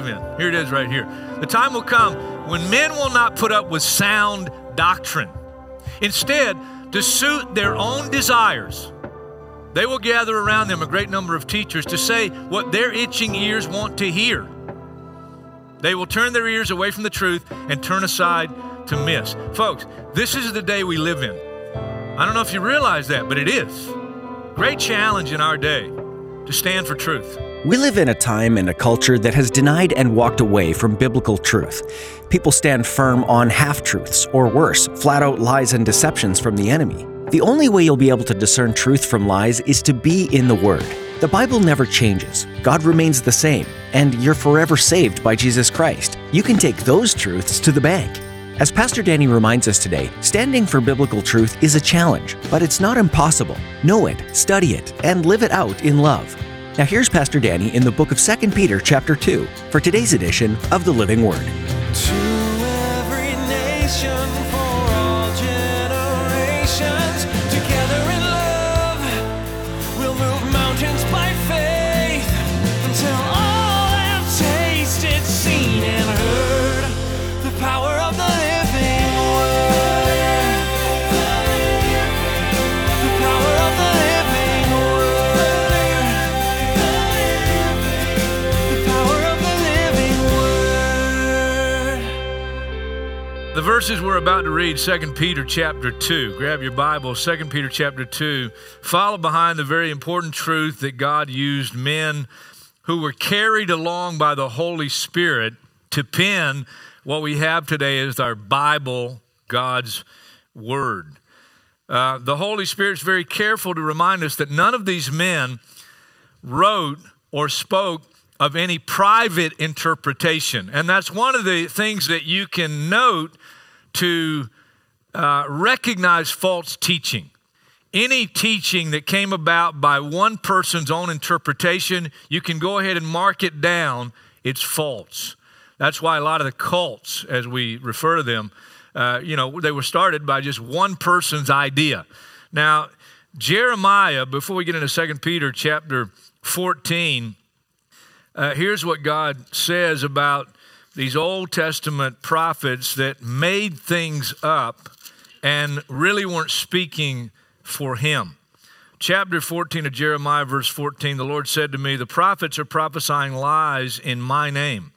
Live in. Here it is right here. The time will come when men will not put up with sound doctrine. Instead, to suit their own desires, they will gather around them a great number of teachers to say what their itching ears want to hear. They will turn their ears away from the truth and turn aside to miss. Folks, this is the day we live in. I don't know if you realize that, but it is. Great challenge in our day to stand for truth. We live in a time and a culture that has denied and walked away from biblical truth. People stand firm on half truths, or worse, flat out lies and deceptions from the enemy. The only way you'll be able to discern truth from lies is to be in the Word. The Bible never changes, God remains the same, and you're forever saved by Jesus Christ. You can take those truths to the bank. As Pastor Danny reminds us today, standing for biblical truth is a challenge, but it's not impossible. Know it, study it, and live it out in love. Now here's Pastor Danny in the book of 2 Peter chapter 2 for today's edition of the Living Word. The verses we're about to read, 2 Peter chapter 2. Grab your Bible, 2 Peter chapter 2. Follow behind the very important truth that God used men who were carried along by the Holy Spirit to pen what we have today as our Bible, God's Word. Uh, the Holy Spirit's very careful to remind us that none of these men wrote or spoke of any private interpretation. And that's one of the things that you can note to uh, recognize false teaching. Any teaching that came about by one person's own interpretation, you can go ahead and mark it down, it's false. That's why a lot of the cults, as we refer to them, uh, you know, they were started by just one person's idea. Now, Jeremiah, before we get into 2 Peter chapter 14, uh, here's what God says about these Old Testament prophets that made things up and really weren't speaking for Him. Chapter 14 of Jeremiah, verse 14, the Lord said to me, The prophets are prophesying lies in my name.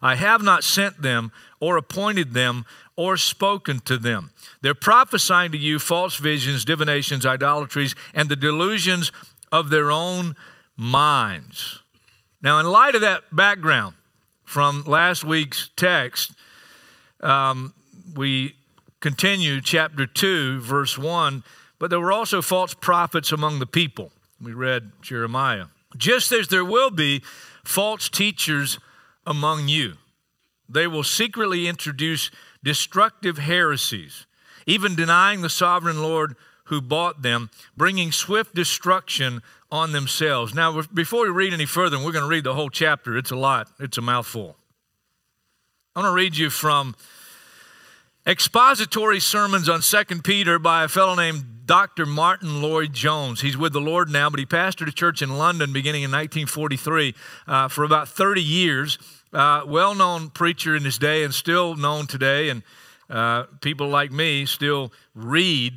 I have not sent them or appointed them or spoken to them. They're prophesying to you false visions, divinations, idolatries, and the delusions of their own minds. Now, in light of that background from last week's text, um, we continue chapter 2, verse 1. But there were also false prophets among the people. We read Jeremiah. Just as there will be false teachers among you, they will secretly introduce destructive heresies, even denying the sovereign Lord who bought them, bringing swift destruction on themselves. Now, before we read any further, and we're going to read the whole chapter, it's a lot, it's a mouthful. I'm going to read you from expository sermons on 2 Peter by a fellow named Dr. Martyn Lloyd Jones. He's with the Lord now, but he pastored a church in London beginning in 1943 uh, for about 30 years. Uh, well known preacher in his day and still known today, and uh, people like me still read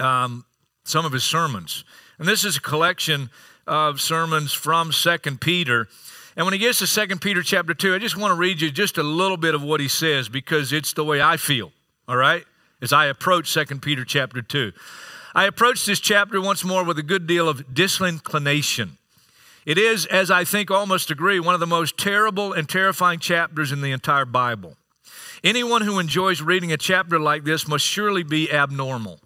um, some of his sermons. And this is a collection of sermons from Second Peter. And when he gets to Second Peter chapter 2, I just want to read you just a little bit of what he says because it's the way I feel, all right, as I approach Second Peter chapter 2. I approach this chapter once more with a good deal of disinclination. It is, as I think almost agree, one of the most terrible and terrifying chapters in the entire Bible. Anyone who enjoys reading a chapter like this must surely be abnormal.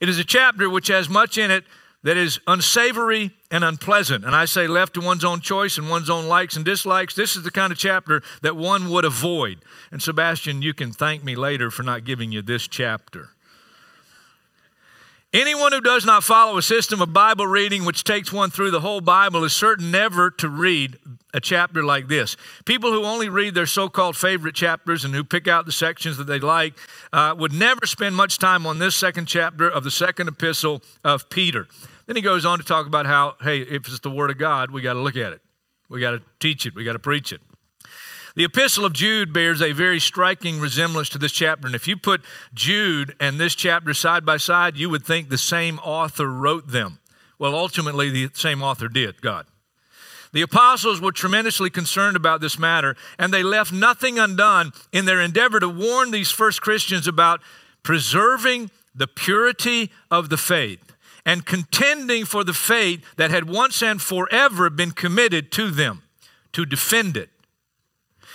It is a chapter which has much in it that is unsavory and unpleasant. And I say left to one's own choice and one's own likes and dislikes. This is the kind of chapter that one would avoid. And Sebastian, you can thank me later for not giving you this chapter. Anyone who does not follow a system of Bible reading which takes one through the whole Bible is certain never to read a chapter like this. People who only read their so called favorite chapters and who pick out the sections that they like uh, would never spend much time on this second chapter of the second epistle of Peter. Then he goes on to talk about how, hey, if it's the Word of God, we got to look at it, we got to teach it, we got to preach it. The epistle of Jude bears a very striking resemblance to this chapter. And if you put Jude and this chapter side by side, you would think the same author wrote them. Well, ultimately, the same author did, God. The apostles were tremendously concerned about this matter, and they left nothing undone in their endeavor to warn these first Christians about preserving the purity of the faith and contending for the faith that had once and forever been committed to them, to defend it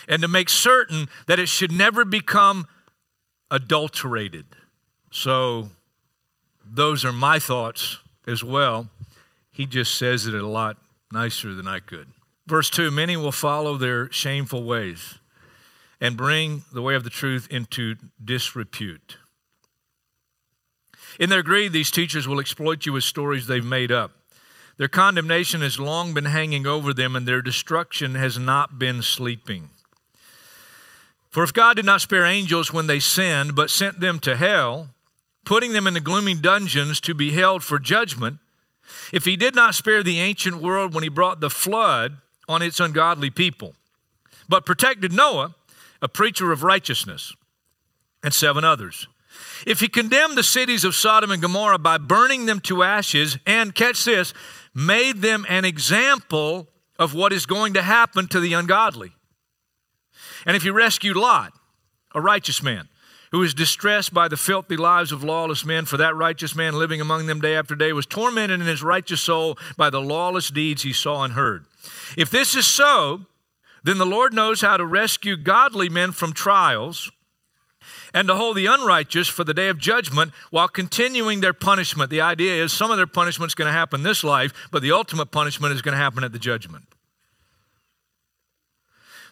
and to make certain that it should never become adulterated. So, those are my thoughts as well. He just says it a lot nicer than I could. Verse 2 Many will follow their shameful ways and bring the way of the truth into disrepute. In their greed, these teachers will exploit you with stories they've made up. Their condemnation has long been hanging over them, and their destruction has not been sleeping. For if God did not spare angels when they sinned, but sent them to hell, putting them in the gloomy dungeons to be held for judgment, if he did not spare the ancient world when he brought the flood on its ungodly people, but protected Noah, a preacher of righteousness, and seven others, if he condemned the cities of Sodom and Gomorrah by burning them to ashes, and catch this, made them an example of what is going to happen to the ungodly and if he rescued Lot, a righteous man, who was distressed by the filthy lives of lawless men, for that righteous man living among them day after day was tormented in his righteous soul by the lawless deeds he saw and heard. If this is so, then the Lord knows how to rescue godly men from trials and to hold the unrighteous for the day of judgment while continuing their punishment. The idea is some of their punishment is going to happen this life, but the ultimate punishment is going to happen at the judgment.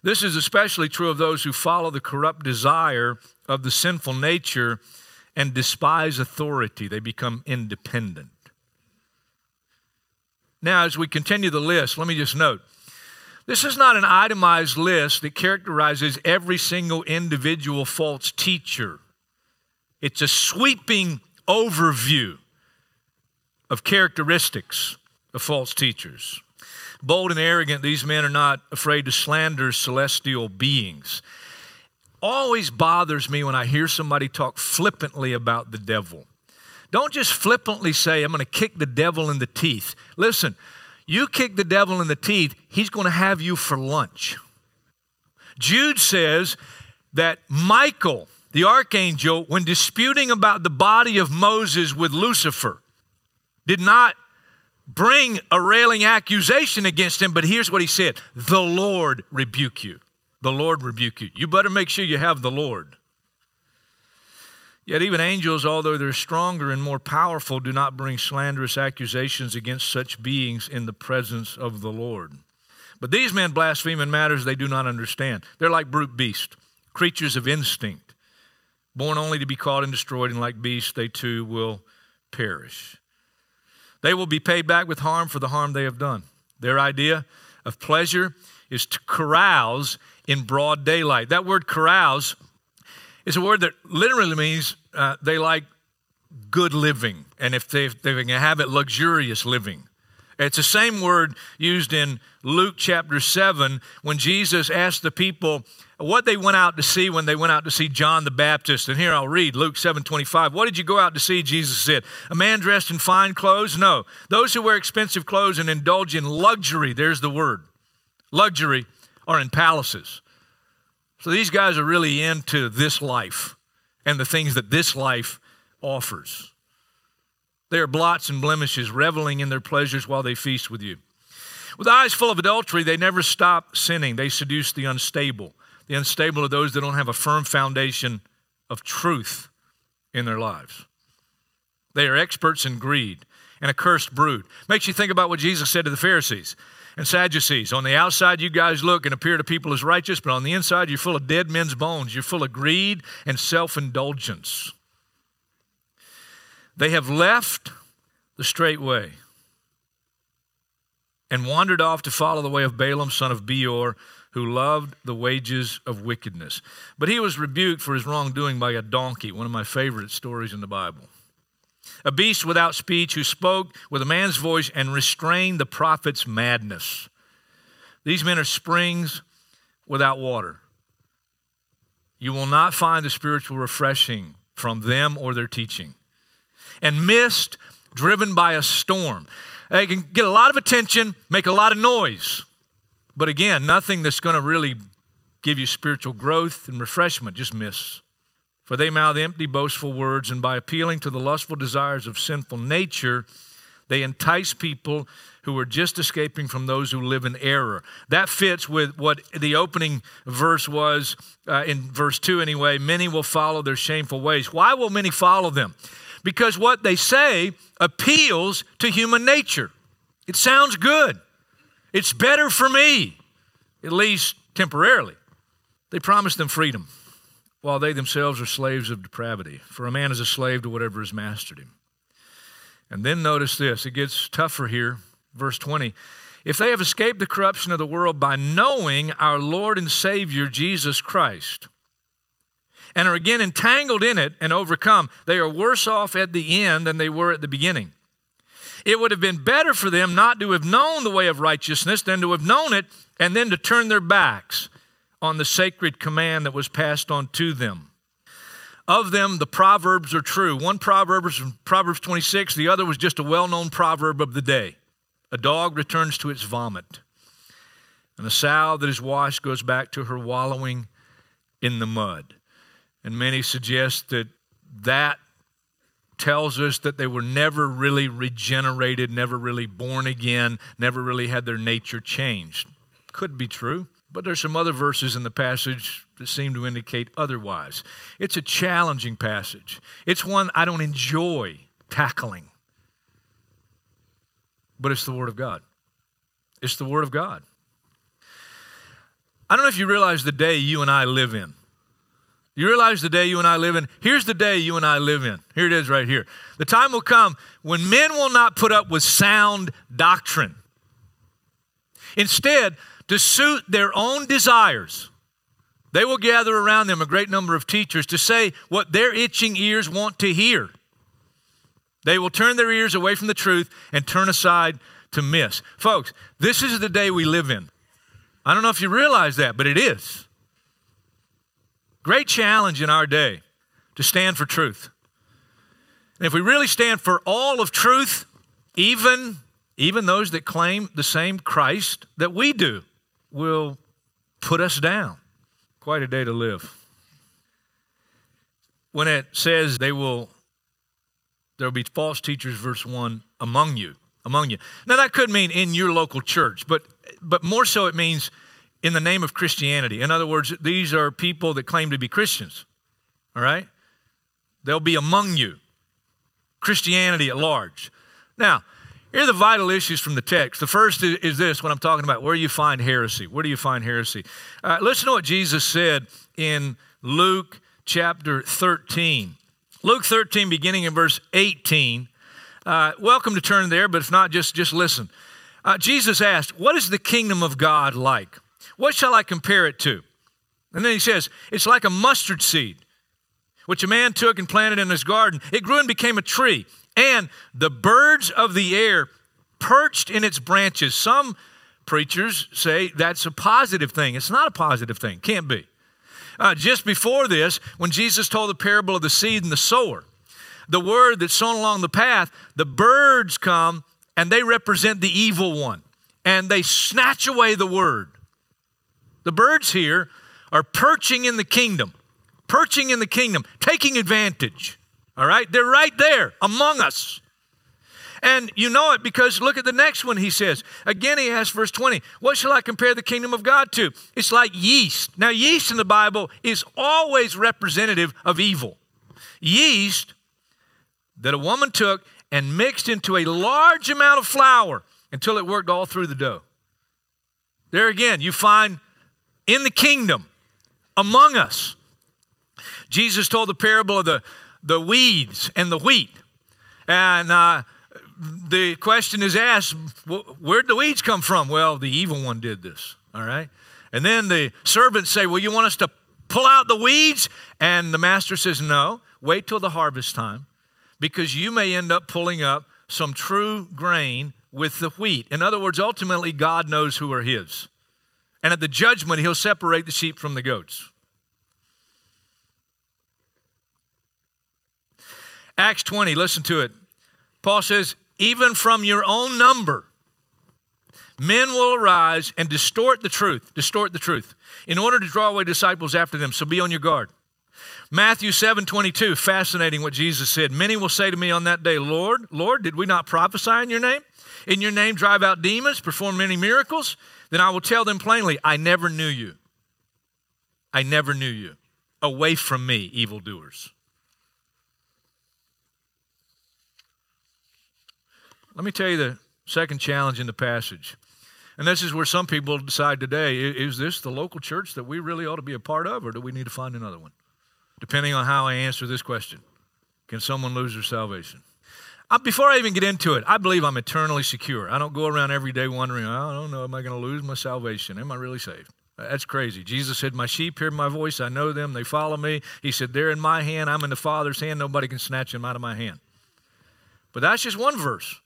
This is especially true of those who follow the corrupt desire of the sinful nature and despise authority. They become independent. Now, as we continue the list, let me just note this is not an itemized list that characterizes every single individual false teacher. It's a sweeping overview of characteristics of false teachers. Bold and arrogant, these men are not afraid to slander celestial beings. Always bothers me when I hear somebody talk flippantly about the devil. Don't just flippantly say, I'm going to kick the devil in the teeth. Listen, you kick the devil in the teeth, he's going to have you for lunch. Jude says that Michael, the archangel, when disputing about the body of Moses with Lucifer, did not bring a railing accusation against him, but here's what he said The Lord rebuke you. The Lord rebuke you. You better make sure you have the Lord. Yet, even angels, although they're stronger and more powerful, do not bring slanderous accusations against such beings in the presence of the Lord. But these men blaspheme in matters they do not understand. They're like brute beasts, creatures of instinct, born only to be caught and destroyed, and like beasts, they too will perish. They will be paid back with harm for the harm they have done. Their idea of pleasure is to carouse in broad daylight. That word carouse is a word that literally means uh, they like good living, and if they, if they can have it, luxurious living. It's the same word used in Luke chapter 7 when Jesus asked the people what they went out to see when they went out to see John the Baptist. And here I'll read Luke 7 25. What did you go out to see? Jesus said. A man dressed in fine clothes? No. Those who wear expensive clothes and indulge in luxury, there's the word. Luxury are in palaces. So these guys are really into this life and the things that this life offers. They are blots and blemishes, reveling in their pleasures while they feast with you. With eyes full of adultery, they never stop sinning. They seduce the unstable. The unstable are those that don't have a firm foundation of truth in their lives. They are experts in greed, and a cursed brood. Makes you think about what Jesus said to the Pharisees and Sadducees. On the outside, you guys look and appear to people as righteous, but on the inside, you're full of dead men's bones. You're full of greed and self indulgence. They have left the straight way and wandered off to follow the way of Balaam, son of Beor, who loved the wages of wickedness. But he was rebuked for his wrongdoing by a donkey, one of my favorite stories in the Bible. A beast without speech who spoke with a man's voice and restrained the prophet's madness. These men are springs without water. You will not find the spiritual refreshing from them or their teaching. And mist driven by a storm. They can get a lot of attention, make a lot of noise. But again, nothing that's going to really give you spiritual growth and refreshment, just miss. For they mouth empty, boastful words, and by appealing to the lustful desires of sinful nature, they entice people who are just escaping from those who live in error. That fits with what the opening verse was uh, in verse 2 anyway. Many will follow their shameful ways. Why will many follow them? Because what they say appeals to human nature. It sounds good. It's better for me, at least temporarily. They promise them freedom, while they themselves are slaves of depravity. For a man is a slave to whatever has mastered him. And then notice this it gets tougher here. Verse 20. If they have escaped the corruption of the world by knowing our Lord and Savior Jesus Christ, and are again entangled in it and overcome, they are worse off at the end than they were at the beginning. It would have been better for them not to have known the way of righteousness than to have known it and then to turn their backs on the sacred command that was passed on to them. Of them, the proverbs are true. One proverb is from Proverbs 26, the other was just a well known proverb of the day. A dog returns to its vomit, and a sow that is washed goes back to her wallowing in the mud. And many suggest that that tells us that they were never really regenerated, never really born again, never really had their nature changed. Could be true, but there's some other verses in the passage that seem to indicate otherwise. It's a challenging passage. It's one I don't enjoy tackling. But it's the word of God. It's the word of God. I don't know if you realize the day you and I live in. You realize the day you and I live in? Here's the day you and I live in. Here it is right here. The time will come when men will not put up with sound doctrine. Instead, to suit their own desires, they will gather around them a great number of teachers to say what their itching ears want to hear. They will turn their ears away from the truth and turn aside to miss. Folks, this is the day we live in. I don't know if you realize that, but it is. Great challenge in our day to stand for truth. And if we really stand for all of truth, even, even those that claim the same Christ that we do will put us down. Quite a day to live. When it says they will, there will be false teachers, verse 1, among you, among you. Now that could mean in your local church, but, but more so it means in the name of Christianity. In other words, these are people that claim to be Christians, all right? They'll be among you, Christianity at large. Now, here are the vital issues from the text. The first is this when I'm talking about where do you find heresy. Where do you find heresy? Uh, listen to what Jesus said in Luke chapter 13. Luke 13, beginning in verse 18. Uh, welcome to turn there, but if not, just, just listen. Uh, Jesus asked, What is the kingdom of God like? What shall I compare it to? And then he says, It's like a mustard seed, which a man took and planted in his garden. It grew and became a tree, and the birds of the air perched in its branches. Some preachers say that's a positive thing. It's not a positive thing, can't be. Uh, just before this, when Jesus told the parable of the seed and the sower, the word that's sown along the path, the birds come and they represent the evil one, and they snatch away the word. The birds here are perching in the kingdom, perching in the kingdom, taking advantage. All right? They're right there among us. And you know it because look at the next one he says. Again, he asks, verse 20, What shall I compare the kingdom of God to? It's like yeast. Now, yeast in the Bible is always representative of evil. Yeast that a woman took and mixed into a large amount of flour until it worked all through the dough. There again, you find in the kingdom, among us. Jesus told the parable of the, the weeds and the wheat. And uh, the question is asked where'd the weeds come from? Well, the evil one did this, all right? And then the servants say, Well, you want us to pull out the weeds? And the master says, No, wait till the harvest time because you may end up pulling up some true grain with the wheat. In other words, ultimately, God knows who are His. And at the judgment, He'll separate the sheep from the goats. Acts 20, listen to it. Paul says, Even from your own number, men will arise and distort the truth, distort the truth, in order to draw away disciples after them. So be on your guard. Matthew 7 22, fascinating what Jesus said. Many will say to me on that day, Lord, Lord, did we not prophesy in your name? In your name drive out demons, perform many miracles? Then I will tell them plainly, I never knew you. I never knew you. Away from me, evildoers. Let me tell you the second challenge in the passage. And this is where some people decide today is this the local church that we really ought to be a part of, or do we need to find another one? Depending on how I answer this question Can someone lose their salvation? Uh, before I even get into it, I believe I'm eternally secure. I don't go around every day wondering, I don't know, am I going to lose my salvation? Am I really saved? That's crazy. Jesus said, My sheep hear my voice. I know them. They follow me. He said, They're in my hand. I'm in the Father's hand. Nobody can snatch them out of my hand. But that's just one verse.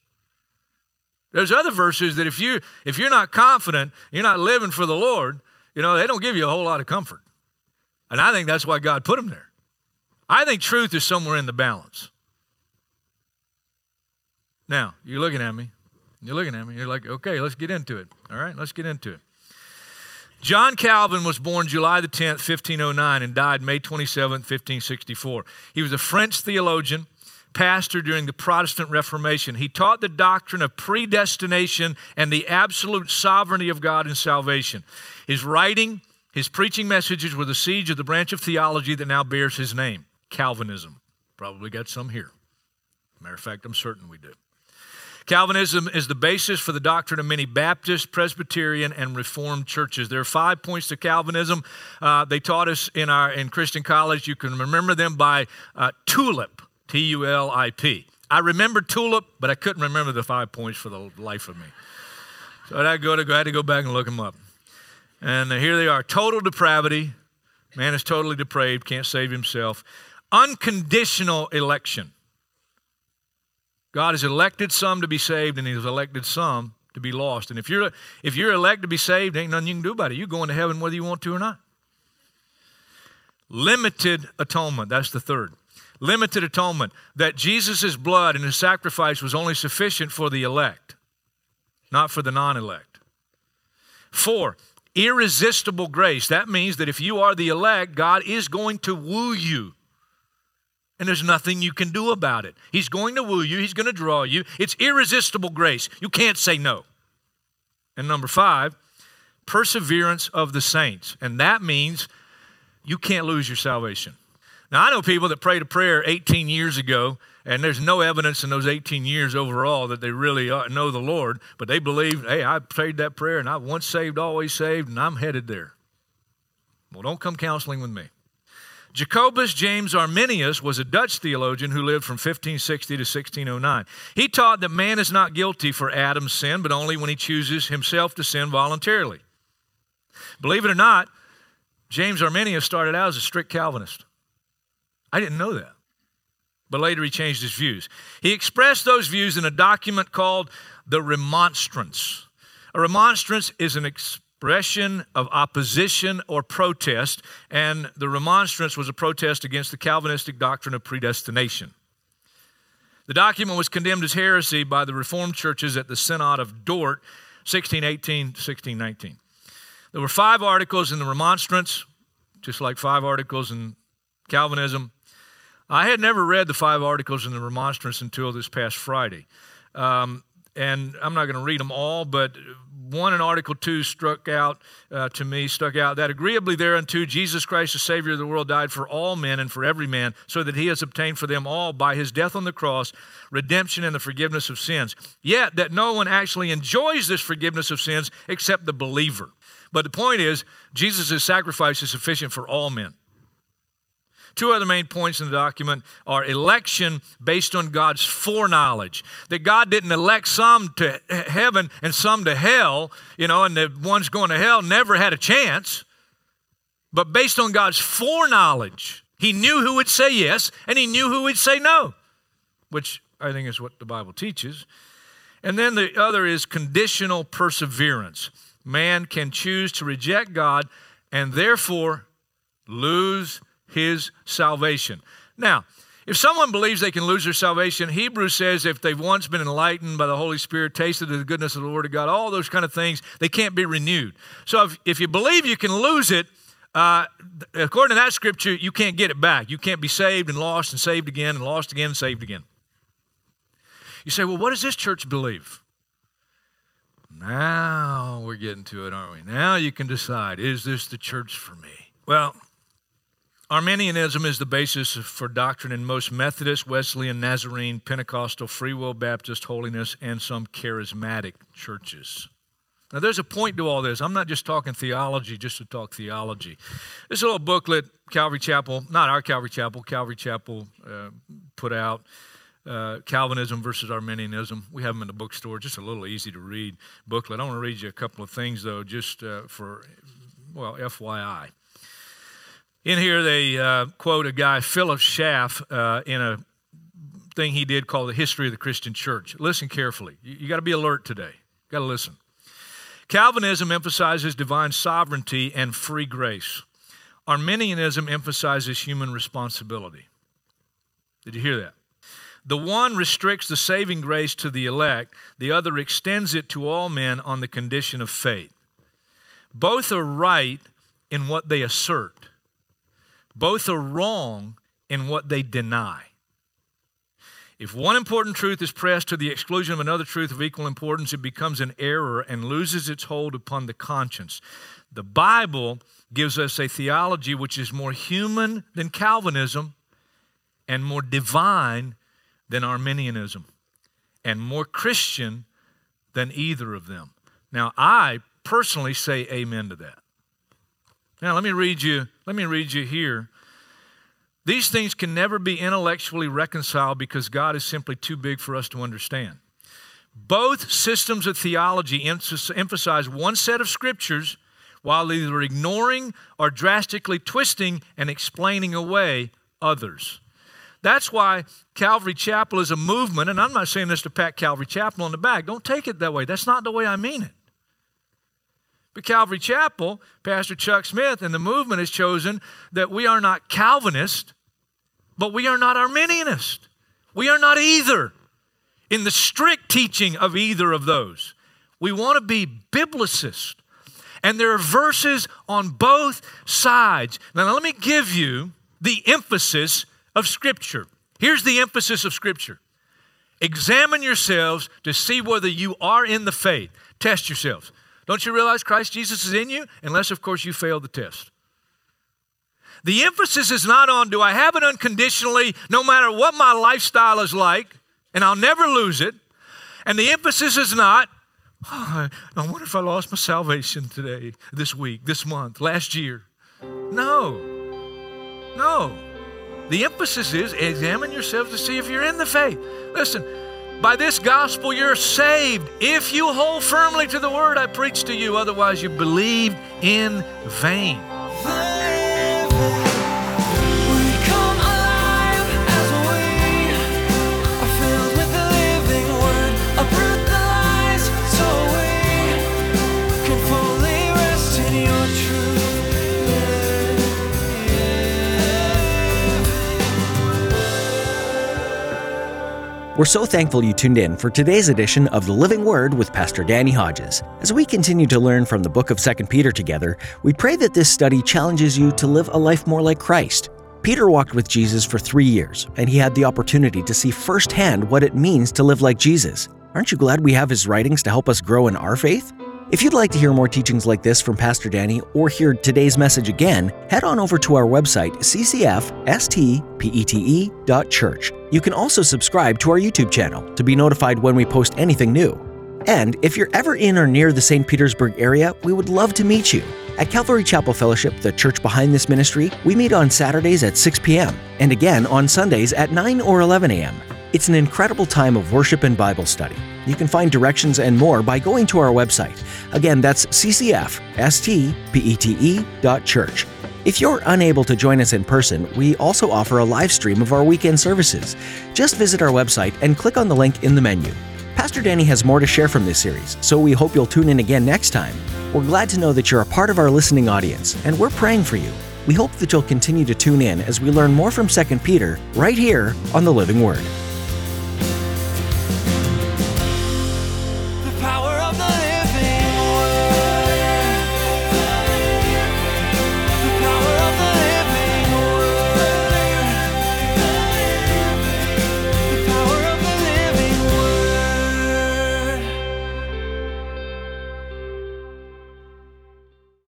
There's other verses that if you if you're not confident, you're not living for the Lord, you know, they don't give you a whole lot of comfort. And I think that's why God put them there. I think truth is somewhere in the balance. Now, you're looking at me. You're looking at me. You're like, okay, let's get into it. All right, let's get into it. John Calvin was born July the 10th, 1509, and died May 27th, 1564. He was a French theologian pastor during the Protestant Reformation. He taught the doctrine of predestination and the absolute sovereignty of God in salvation. His writing, his preaching messages were the seeds of the branch of theology that now bears his name Calvinism. Probably got some here. Matter of fact, I'm certain we do. Calvinism is the basis for the doctrine of many Baptist, Presbyterian, and Reformed churches. There are five points to Calvinism. Uh, they taught us in our in Christian college. You can remember them by uh, TULIP. T U L I P. I remember tulip, but I couldn't remember the five points for the life of me. So I, go to, I had to go back and look them up. And here they are total depravity. Man is totally depraved, can't save himself. Unconditional election. God has elected some to be saved, and He has elected some to be lost. And if you're if you're elected to be saved, ain't nothing you can do about it. You're going to heaven whether you want to or not. Limited atonement. That's the third limited atonement, that Jesus' blood and his sacrifice was only sufficient for the elect, not for the non elect. Four, irresistible grace. That means that if you are the elect, God is going to woo you. And there's nothing you can do about it. He's going to woo you, He's going to draw you. It's irresistible grace. You can't say no. And number five, perseverance of the saints. And that means you can't lose your salvation. Now, I know people that prayed a prayer 18 years ago, and there's no evidence in those 18 years overall that they really uh, know the Lord, but they believe, hey, I prayed that prayer and I once saved, always saved, and I'm headed there. Well, don't come counseling with me. Jacobus James Arminius was a Dutch theologian who lived from 1560 to 1609. He taught that man is not guilty for Adam's sin, but only when he chooses himself to sin voluntarily. Believe it or not, James Arminius started out as a strict Calvinist. I didn't know that. But later he changed his views. He expressed those views in a document called the Remonstrance. A remonstrance is an expression of opposition or protest, and the Remonstrance was a protest against the Calvinistic doctrine of predestination. The document was condemned as heresy by the Reformed churches at the Synod of Dort, 1618 1619. There were five articles in the Remonstrance, just like five articles in Calvinism. I had never read the five articles in the Remonstrance until this past Friday. Um, and I'm not going to read them all, but one in Article 2 struck out uh, to me, stuck out that agreeably thereunto Jesus Christ, the Savior of the world, died for all men and for every man, so that he has obtained for them all by his death on the cross redemption and the forgiveness of sins. Yet that no one actually enjoys this forgiveness of sins except the believer. But the point is, Jesus' sacrifice is sufficient for all men. Two other main points in the document are election based on God's foreknowledge. That God didn't elect some to heaven and some to hell, you know, and the ones going to hell never had a chance. But based on God's foreknowledge, He knew who would say yes and He knew who would say no, which I think is what the Bible teaches. And then the other is conditional perseverance. Man can choose to reject God and therefore lose his salvation. Now, if someone believes they can lose their salvation, Hebrews says if they've once been enlightened by the Holy Spirit, tasted the goodness of the Word of God, all those kind of things, they can't be renewed. So if, if you believe you can lose it, uh, according to that scripture, you can't get it back. You can't be saved and lost and saved again and lost again and saved again. You say, well, what does this church believe? Now we're getting to it, aren't we? Now you can decide is this the church for me? Well, Arminianism is the basis for doctrine in most Methodist, Wesleyan, Nazarene, Pentecostal, Free Will Baptist, Holiness, and some charismatic churches. Now, there's a point to all this. I'm not just talking theology just to talk theology. This little booklet, Calvary Chapel, not our Calvary Chapel, Calvary Chapel uh, put out. Uh, Calvinism versus Arminianism. We have them in the bookstore, just a little easy to read booklet. I want to read you a couple of things, though, just uh, for, well, FYI. In here, they uh, quote a guy, Philip Schaff, uh, in a thing he did called The History of the Christian Church. Listen carefully. You, you got to be alert today. Got to listen. Calvinism emphasizes divine sovereignty and free grace. Arminianism emphasizes human responsibility. Did you hear that? The one restricts the saving grace to the elect, the other extends it to all men on the condition of faith. Both are right in what they assert. Both are wrong in what they deny. If one important truth is pressed to the exclusion of another truth of equal importance, it becomes an error and loses its hold upon the conscience. The Bible gives us a theology which is more human than Calvinism and more divine than Arminianism and more Christian than either of them. Now, I personally say amen to that. Now, let me read you, let me read you here. These things can never be intellectually reconciled because God is simply too big for us to understand. Both systems of theology emphasize one set of scriptures while either ignoring or drastically twisting and explaining away others. That's why Calvary Chapel is a movement, and I'm not saying this to pat Calvary Chapel on the back. Don't take it that way. That's not the way I mean it. But Calvary Chapel, Pastor Chuck Smith and the movement has chosen that we are not Calvinist, but we are not Arminianist. We are not either in the strict teaching of either of those. We want to be biblicist. And there are verses on both sides. Now, let me give you the emphasis of Scripture. Here's the emphasis of Scripture examine yourselves to see whether you are in the faith. Test yourselves. Don't you realize Christ Jesus is in you? Unless, of course, you fail the test. The emphasis is not on do I have it unconditionally no matter what my lifestyle is like, and I'll never lose it. And the emphasis is not, oh, I wonder if I lost my salvation today, this week, this month, last year. No. No. The emphasis is examine yourself to see if you're in the faith. Listen, by this gospel you're saved if you hold firmly to the word I preach to you, otherwise you believed in vain. We're so thankful you tuned in for today's edition of The Living Word with Pastor Danny Hodges. As we continue to learn from the book of 2 Peter together, we pray that this study challenges you to live a life more like Christ. Peter walked with Jesus for three years, and he had the opportunity to see firsthand what it means to live like Jesus. Aren't you glad we have his writings to help us grow in our faith? If you'd like to hear more teachings like this from Pastor Danny or hear today's message again, head on over to our website, ccfstpete.church. You can also subscribe to our YouTube channel to be notified when we post anything new. And if you're ever in or near the St. Petersburg area, we would love to meet you. At Calvary Chapel Fellowship, the church behind this ministry, we meet on Saturdays at 6 p.m. and again on Sundays at 9 or 11 a.m. It's an incredible time of worship and Bible study. You can find directions and more by going to our website. Again, that's ccfstpete.church. If you're unable to join us in person, we also offer a live stream of our weekend services. Just visit our website and click on the link in the menu. Pastor Danny has more to share from this series, so we hope you'll tune in again next time. We're glad to know that you're a part of our listening audience, and we're praying for you. We hope that you'll continue to tune in as we learn more from 2 Peter right here on the Living Word.